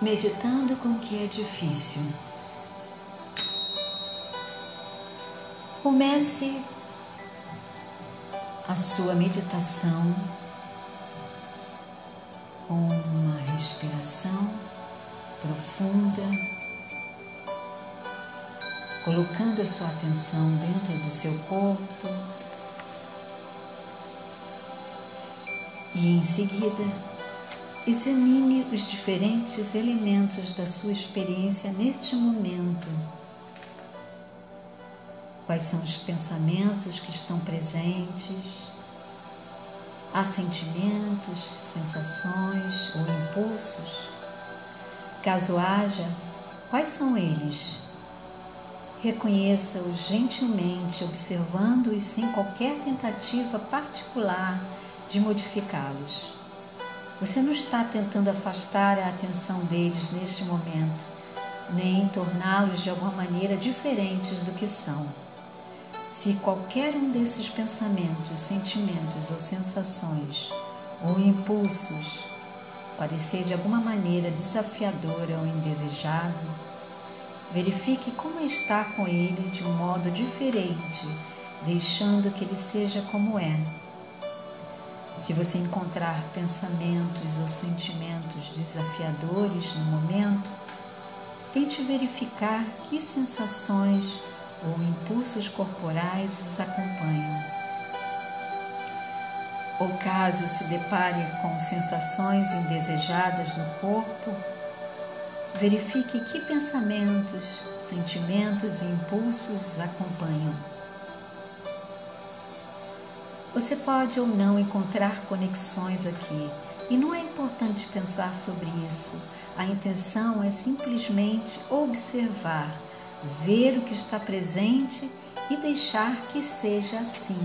meditando com o que é difícil. Comece a sua meditação com uma respiração profunda, colocando a sua atenção dentro do seu corpo e em seguida Examine os diferentes elementos da sua experiência neste momento. Quais são os pensamentos que estão presentes? Há sentimentos, sensações ou impulsos? Caso haja, quais são eles? Reconheça-os gentilmente, observando-os sem qualquer tentativa particular de modificá-los. Você não está tentando afastar a atenção deles neste momento, nem torná-los de alguma maneira diferentes do que são. Se qualquer um desses pensamentos, sentimentos ou sensações ou impulsos parecer de alguma maneira desafiador ou indesejado, verifique como está com ele de um modo diferente, deixando que ele seja como é se você encontrar pensamentos ou sentimentos desafiadores no momento, tente verificar que sensações ou impulsos corporais os acompanham. Ou caso se depare com sensações indesejadas no corpo, verifique que pensamentos, sentimentos e impulsos acompanham. Você pode ou não encontrar conexões aqui e não é importante pensar sobre isso. A intenção é simplesmente observar, ver o que está presente e deixar que seja assim.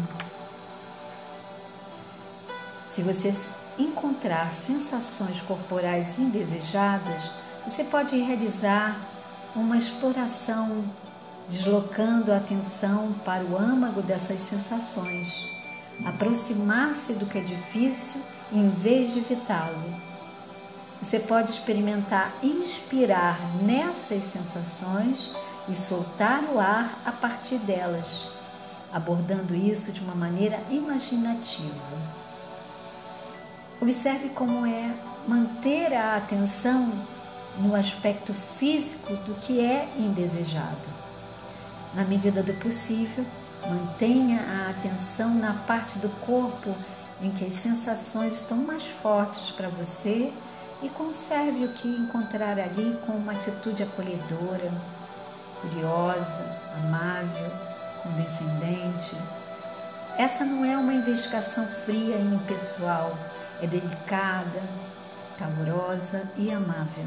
Se você encontrar sensações corporais indesejadas, você pode realizar uma exploração deslocando a atenção para o âmago dessas sensações aproximar-se do que é difícil em vez de evitá-lo. Você pode experimentar inspirar nessas sensações e soltar o ar a partir delas, abordando isso de uma maneira imaginativa. Observe como é manter a atenção no aspecto físico do que é indesejado. Na medida do possível, Mantenha a atenção na parte do corpo em que as sensações estão mais fortes para você e conserve o que encontrar ali com uma atitude acolhedora, curiosa, amável, condescendente. Essa não é uma investigação fria e impessoal, é delicada, calorosa e amável.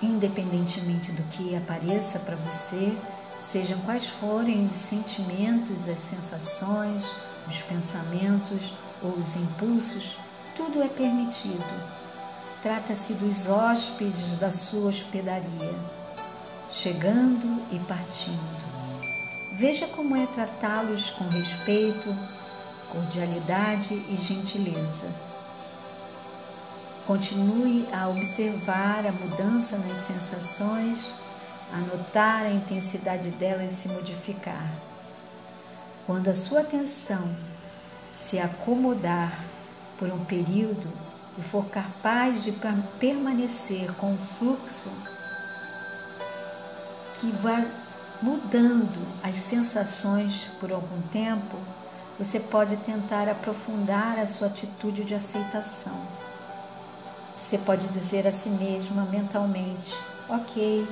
Independentemente do que apareça para você, sejam quais forem os sentimentos, as sensações, os pensamentos ou os impulsos, tudo é permitido. Trata-se dos hóspedes da sua hospedaria, chegando e partindo. Veja como é tratá-los com respeito, cordialidade e gentileza. Continue a observar a mudança nas sensações anotar a intensidade delas se modificar. Quando a sua atenção se acomodar por um período e for capaz de permanecer com o fluxo que vai mudando as sensações por algum tempo, você pode tentar aprofundar a sua atitude de aceitação. Você pode dizer a si mesma mentalmente: Ok,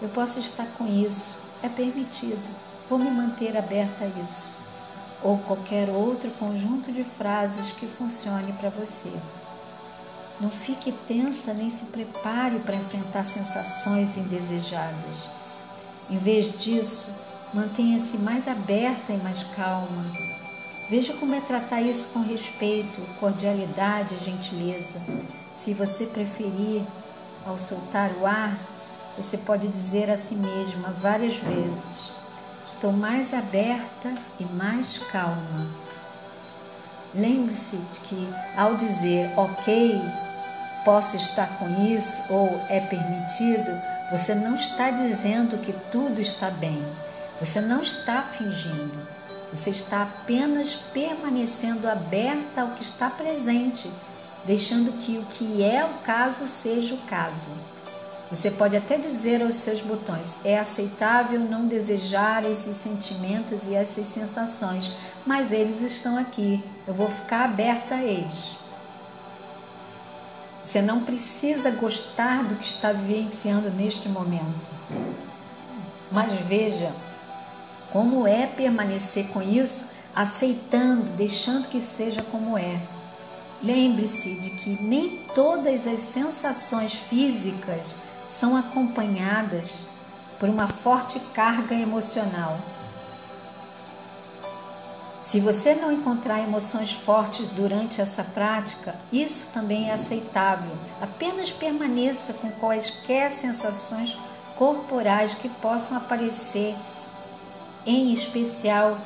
eu posso estar com isso, é permitido, vou me manter aberta a isso. Ou qualquer outro conjunto de frases que funcione para você. Não fique tensa nem se prepare para enfrentar sensações indesejadas. Em vez disso, mantenha-se mais aberta e mais calma. Veja como é tratar isso com respeito, cordialidade e gentileza. Se você preferir, ao soltar o ar, você pode dizer a si mesma várias vezes: Estou mais aberta e mais calma. Lembre-se de que, ao dizer ok, posso estar com isso ou é permitido, você não está dizendo que tudo está bem. Você não está fingindo. Você está apenas permanecendo aberta ao que está presente, deixando que o que é o caso seja o caso. Você pode até dizer aos seus botões: é aceitável não desejar esses sentimentos e essas sensações, mas eles estão aqui. Eu vou ficar aberta a eles. Você não precisa gostar do que está vivenciando neste momento. Mas veja como é permanecer com isso, aceitando, deixando que seja como é. Lembre-se de que nem todas as sensações físicas são acompanhadas por uma forte carga emocional. Se você não encontrar emoções fortes durante essa prática, isso também é aceitável. Apenas permaneça com quaisquer sensações corporais que possam aparecer, em especial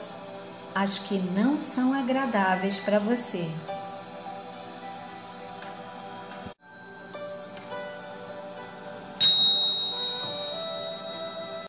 as que não são agradáveis para você.